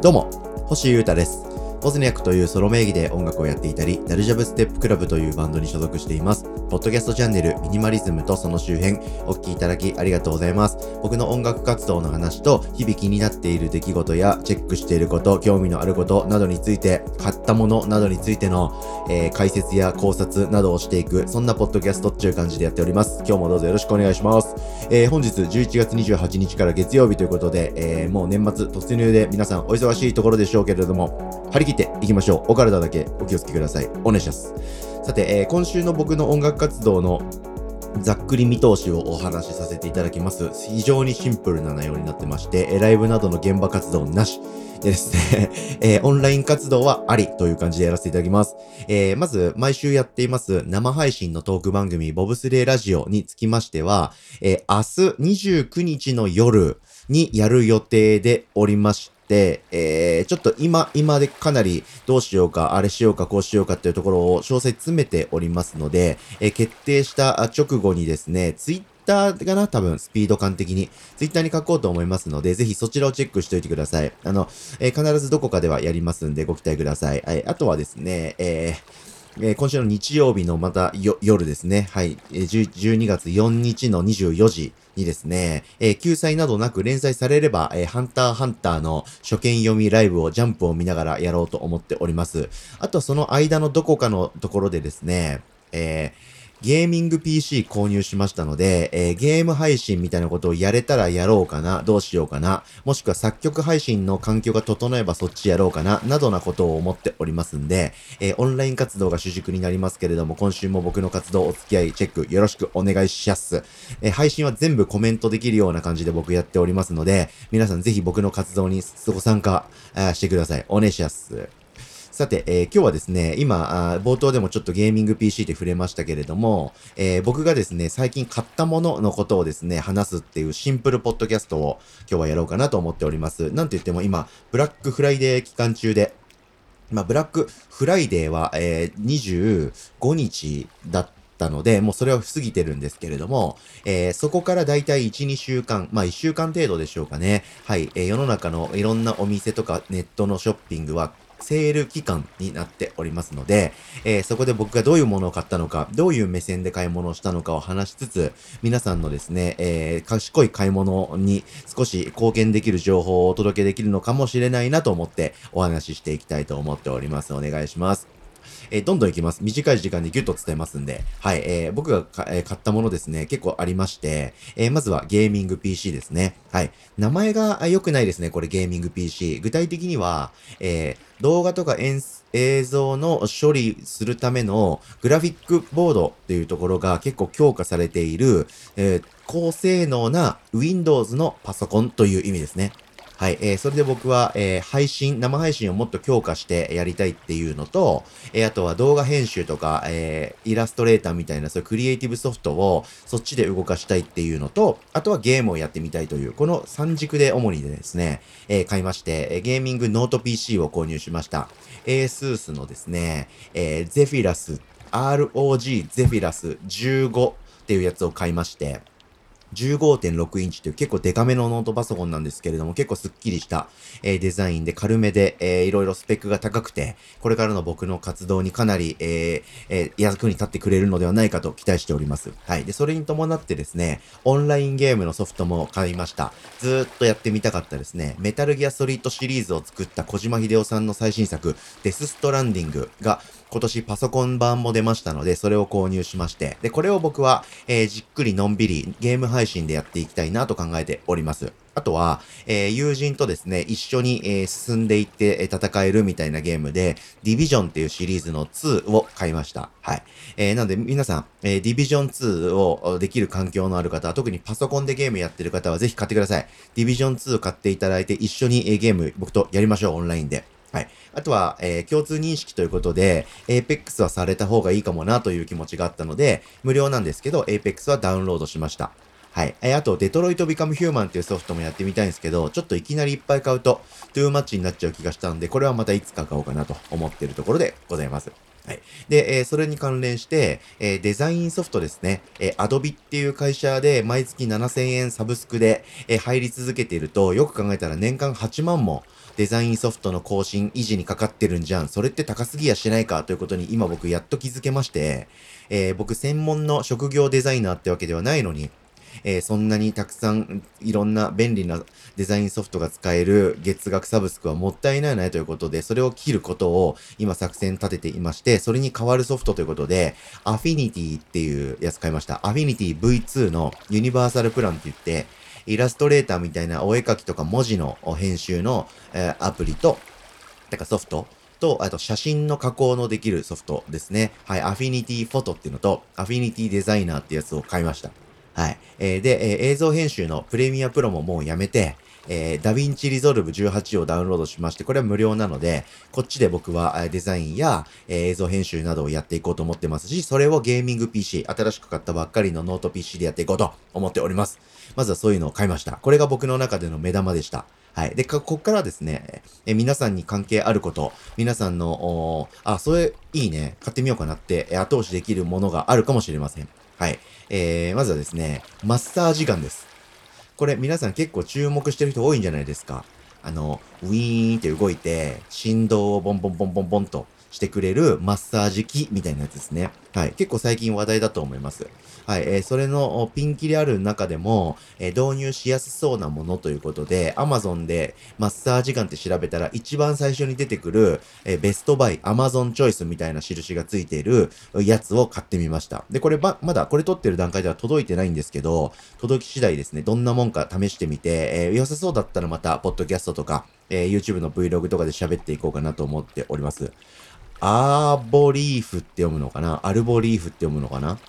どうも、星優太です。ボズニャックというソロ名義で音楽をやっていたり、ダルジャブステップクラブというバンドに所属しています。ポッドキャストチャンネルミニマリズムとその周辺、お聞きいただきありがとうございます。僕の音楽活動の話と、日々気になっている出来事や、チェックしていること、興味のあることなどについて、買ったものなどについての、えー解説や考察などをしていく、そんなポッドキャストっていう感じでやっております。今日もどうぞよろしくお願いします。えー本日11月28日から月曜日ということで、えーもう年末突入で皆さんお忙しいところでしょうけれども、張り切っていきましょう。お体だけお気をつけください。お願いします。さて、えー今週の僕の音楽活動のざっくり見通しをお話しさせていただきます。非常にシンプルな内容になってまして、ライブなどの現場活動なし。でですね、えーオンライン活動はありという感じでやらせていただきます。えーまず、毎週やっています生配信のトーク番組、ボブスレーラジオにつきましては、えー明日29日の夜にやる予定でおりまして、えーちょっと今、今でかなりどうしようか、あれしようか、こうしようかっていうところを詳細詰めておりますので、えー決定した直後にですね、ツイッターかな多分、スピード感的に。ツイッターに書こうと思いますので、ぜひそちらをチェックしておいてください。あの、えー必ずどこかではやりますんで、ご期待ください。はい、あとはですね、えーえー今週の日曜日のまた夜ですね。はい。えー12月4日の24時にですね、えー救済などなく連載されれば、えーハンターハンターの初見読みライブをジャンプを見ながらやろうと思っております。あとはその間のどこかのところでですね、えーゲーミング PC 購入しましたので、えーゲーム配信みたいなことをやれたらやろうかな、どうしようかな、もしくは作曲配信の環境が整えばそっちやろうかな、などなことを思っておりますんで、えーオンライン活動が主軸になりますけれども、今週も僕の活動お付き合いチェックよろしくお願いします。えー配信は全部コメントできるような感じで僕やっておりますので、皆さんぜひ僕の活動にご参加あーしてください。お願いします。さて、えー今日はですね、今あ、冒頭でもちょっとゲーミング PC で触れましたけれども、えー僕がですね、最近買ったもののことをですね、話すっていうシンプルポッドキャストを今日はやろうかなと思っております。なんと言っても今、ブラックフライデー期間中で、まあ、ブラックフライデーは、えー25日だったので、もうそれは過ぎてるんですけれども、えーそこからだいたい1、2週間、まあ1週間程度でしょうかね。はい、えー世の中のいろんなお店とかネットのショッピングは、セール期間になっておりますので、えーそこで僕がどういうものを買ったのか、どういう目線で買い物をしたのかを話しつつ、皆さんのですね、えー賢い買い物に少し貢献できる情報をお届けできるのかもしれないなと思ってお話ししていきたいと思っております。お願いします。えーどんどんいきます。短い時間でギュッと伝えますんで。はい、えー僕が、えー買ったものですね、結構ありまして、えーまずはゲーミング PC ですね。はい。名前が良くないですね、これゲーミング PC。具体的には、えー動画とか演出映像の処理するためのグラフィックボードっていうところが結構強化されている、えー高性能な Windows のパソコンという意味ですね。はい。えーそれで僕は、えー配信、生配信をもっと強化してやりたいっていうのと、えーあとは動画編集とか、えーイラストレーターみたいな、そういうクリエイティブソフトをそっちで動かしたいっていうのと、あとはゲームをやってみたいという、この3軸で主にですね、えー買いまして、えゲーミングノート PC を購入しました。ASUS のですね、えー、ゼフィラス、ROG ゼフィラス15っていうやつを買いまして、15.6インチという結構デカめのノートパソコンなんですけれども、結構スッキリした、えーデザインで軽めで、えーいろいろスペックが高くて、これからの僕の活動にかなり、えーえー役に立ってくれるのではないかと期待しております。はい。で、それに伴ってですね、オンラインゲームのソフトも買いました。ずーっとやってみたかったですね、メタルギアソリッドシリーズを作った小島秀夫さんの最新作、デスストランディングが今年パソコン版も出ましたので、それを購入しまして、で、これを僕は、えーじっくりのんびりゲーム配信でやっていきたいなと考えております。あとは、えー友人とですね、一緒に、えー進んでいって、え戦えるみたいなゲームで、ディビジョンっていうシリーズの2を買いました。はい。えーなので皆さん、えーディビジョン2をできる環境のある方は、特にパソコンでゲームやってる方はぜひ買ってください。ディビジョン2買っていただいて、一緒に、えゲーム僕とやりましょう、オンラインで。はい。あとは、えー共通認識ということで、Apex はされた方がいいかもなという気持ちがあったので、無料なんですけど、Apex はダウンロードしました。はい。えーあと、デトロイトビカムヒューマンっていうソフトもやってみたいんですけど、ちょっといきなりいっぱい買うと、トゥーマッチになっちゃう気がしたんで、これはまたいつか買おうかなと思ってるところでございます。はい。で、えー、それに関連して、えー、デザインソフトですね。えー、Adobe っていう会社で毎月7000円サブスクで、えー、入り続けていると、よく考えたら年間8万もデザインソフトの更新、維持にかかってるんじゃん。それって高すぎやしないかということに今僕やっと気づけまして、えー、僕専門の職業デザイナーってわけではないのに、えー、そんなにたくさんいろんな便利なデザインソフトが使える月額サブスクはもったいないなということで、それを切ることを今作戦立てていまして、それに代わるソフトということで、アフィニティっていうやつ買いました。アフィニティ V2 のユニバーサルプランって言って、イラストレーターみたいなお絵描きとか文字の編集の、えー、アプリと、てかソフトと、あと写真の加工のできるソフトですね。はい、アフィニティフォトっていうのと、アフィニティデザイナーってやつを買いました。はい。えー、で、えー、映像編集のプレミアプロももうやめて、えー、ダヴィンチリゾルブ18をダウンロードしまして、これは無料なので、こっちで僕はデザインや、えー、映像編集などをやっていこうと思ってますし、それをゲーミング PC、新しく買ったばっかりのノート PC でやっていこうと思っております。まずはそういうのを買いました。これが僕の中での目玉でした。はい。で、ここからですね、え皆さんに関係あること、皆さんの、あ、それいいね、買ってみようかなって、後押しできるものがあるかもしれません。はい。えー、まずはですね、マッサージガンです。これ皆さん結構注目してる人多いんじゃないですか。あの、ウィーンって動いて、振動をボンボンボンボンボンとしてくれるマッサージ機みたいなやつですね。はい。結構最近話題だと思います。はい。えー、それのピンキリある中でも、えー、導入しやすそうなものということで、Amazon でマッサージガンって調べたら一番最初に出てくる、えー、ベストバイ、Amazon チョイスみたいな印がついているやつを買ってみました。で、これば、まだこれ撮ってる段階では届いてないんですけど、届き次第ですね、どんなもんか試してみて、えー、良さそうだったらまた、ポッドキャストとか、えー、YouTube の Vlog とかで喋っていこうかなと思っております。アーボリーフって読むのかな？アルボリーフって読むのかな？ちょっ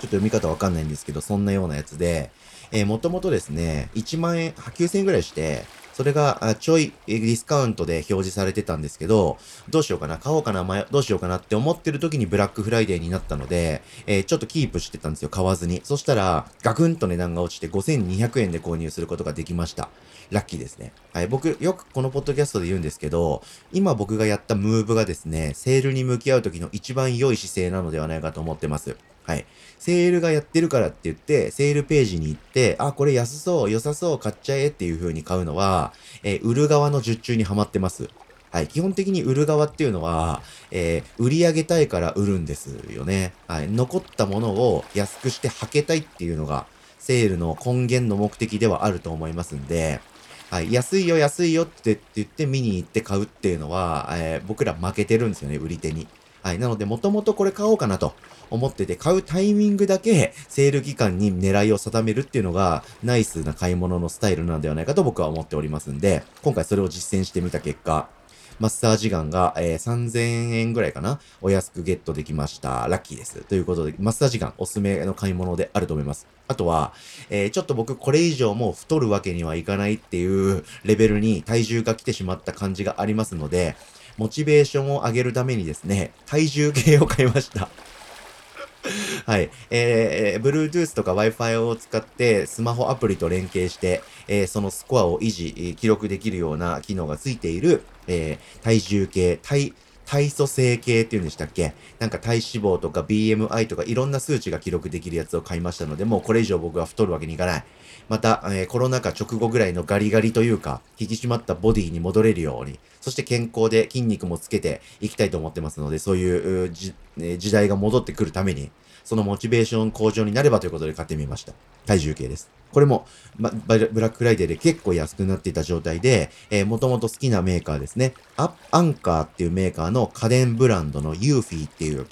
と読み方わかんないんですけど、そんなようなやつで、えー、もともとですね、1万円、9000円ぐらいして、それがちょいディスカウントで表示されてたんですけど、どうしようかな、買おうかな、どうしようかなって思ってる時にブラックフライデーになったので、えー、ちょっとキープしてたんですよ、買わずに。そしたら、ガクンと値段が落ちて5200円で購入することができました。ラッキーですね。はい、僕、よくこのポッドキャストで言うんですけど、今僕がやったムーブがですね、セールに向き合う時の一番良い姿勢なのではないかと思ってます。はい。セールがやってるからって言って、セールページに行って、あ、これ安そう、良さそう、買っちゃえっていう風に買うのは、えー、売る側の受注にはまってます。はい。基本的に売る側っていうのは、えー、売り上げたいから売るんですよね。はい。残ったものを安くして履けたいっていうのが、セールの根源の目的ではあると思いますんで、はい。安いよ、安いよって言って見に行って買うっていうのは、えー、僕ら負けてるんですよね、売り手に。はい。なので、もともとこれ買おうかなと思ってて、買うタイミングだけセール期間に狙いを定めるっていうのが、ナイスな買い物のスタイルなんではないかと僕は思っておりますんで、今回それを実践してみた結果、マッサージガンが、えー、3000円ぐらいかなお安くゲットできました。ラッキーです。ということで、マッサージガンおすすめの買い物であると思います。あとは、えー、ちょっと僕これ以上もう太るわけにはいかないっていうレベルに体重が来てしまった感じがありますので、モチベーションを上げるためにですね、体重計を買いました。はい。えー、Bluetooth とか Wi-Fi を使ってスマホアプリと連携して、えー、そのスコアを維持、記録できるような機能がついている、えー、体重計、体、体組成計っていうんでしたっけ？なんか体脂肪とか BMI とかいろんな数値が記録できるやつを買いましたので、もうこれ以上僕は太るわけにいかない。また、えー、コロナ禍直後ぐらいのガリガリというか、引き締まったボディに戻れるように、そして健康で筋肉もつけていきたいと思ってますので、そういうじ、え時代が戻ってくるために、そのモチベーション向上になればということで買ってみました。体重計です。これも、ま、ブラックフライデーで結構安くなっていた状態で、えー、もともと好きなメーカーですね。ア Anker っていうメーカーの家電ブランドのユーフィーっていう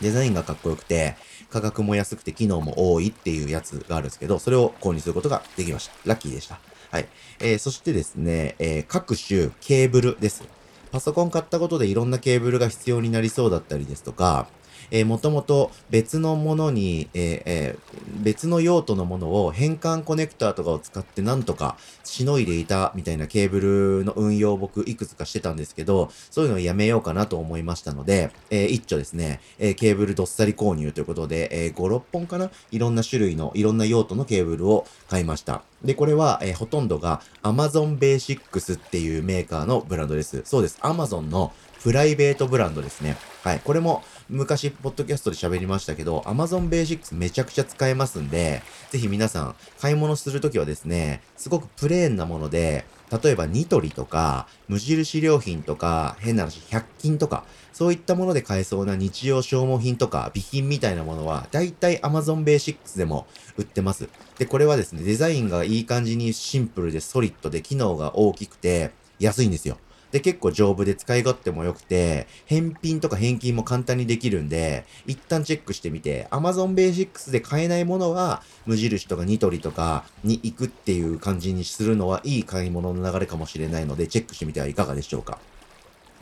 デザインがかっこよくて、価格も安くて機能も多いっていうやつがあるんですけど、それを購入することができました。ラッキーでした。はい。えー、そしてですね、えー、各種ケーブルです。パソコン買ったことでいろんなケーブルが必要になりそうだったりですとか、えー、もともと別のものに、えーえー、別の用途のものを変換コネクターとかを使ってなんとかしのいでいたみたいなケーブルの運用を僕いくつかしてたんですけど、そういうのをやめようかなと思いましたので、えー、一丁ですね、えー、ケーブルどっさり購入ということで、えー、5、6本かな？いろんな種類の、いろんな用途のケーブルを買いました。で、これは、えー、ほとんどが Amazon Basics っていうメーカーのブランドです。そうです。Amazon のプライベートブランドですね。はい。これも昔、ポッドキャストで喋りましたけど、Amazon Basics めちゃくちゃ使えますんで、ぜひ皆さん、買い物するときはですね、すごくプレーンなもので、例えばニトリとか、無印良品とか、変な話、100均とか、そういったもので買えそうな日用消耗品とか、備品みたいなものは、だいたい Amazon Basics でも売ってます。で、これはですね、デザインがいい感じにシンプルでソリッドで機能が大きくて、安いんですよ。で、結構丈夫で使い勝手も良くて、返品とか返金も簡単にできるんで、一旦チェックしてみて、Amazon Basics で買えないものは、無印とかニトリとかに行くっていう感じにするのはいい買い物の流れかもしれないので、チェックしてみてはいかがでしょうか。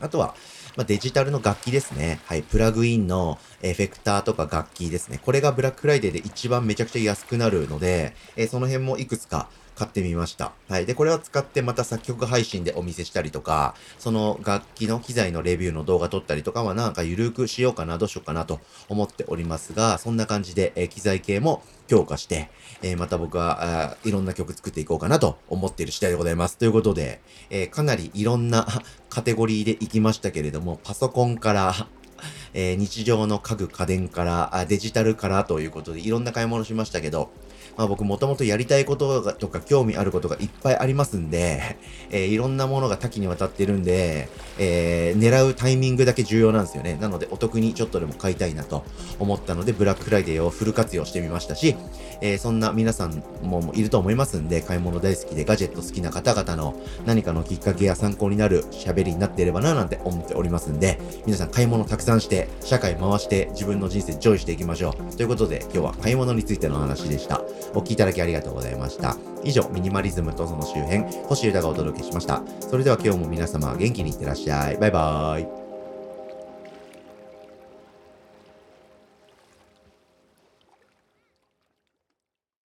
あとは、まあ、デジタルの楽器ですね。はい。プラグインのエフェクターとか楽器ですね。これがブラックフライデーで一番めちゃくちゃ安くなるので、えー、その辺もいくつか買ってみました。はい。で、これを使ってまた作曲配信でお見せしたりとか、その楽器の機材のレビューの動画撮ったりとかはなんかゆるくしようかな、どうしようかなと思っておりますが、そんな感じで、えー、機材系も強化して、えー、また僕は、いろんな曲作っていこうかなと思っている次第でございます。ということで、えー、かなりいろんなカテゴリーで行きましたけれども、パソコンから、えー、日常の家具家電からデジタルからということでいろんな買い物しましたけど、まあ僕もともとやりたいこととか興味あることがいっぱいありますんで、えー、いろんなものが多岐にわたってるんで、えー、狙うタイミングだけ重要なんですよね。なのでお得にちょっとでも買いたいなと思ったので、ブラックフライデーをフル活用してみましたし、えー、そんな皆さんもいると思いますんで、買い物大好きでガジェット好きな方々の何かのきっかけや参考になる喋りになっていればななんて思っておりますんで、皆さん買い物たくさんして、社会回して自分の人生エンジョイしていきましょう。ということで、今日は買い物についての話でした。お聴きいただきありがとうございました。以上、ミニマリズムとその周辺、星歌がお届けしました。それでは今日も皆様元気にいってらっしゃい。バイバーイ。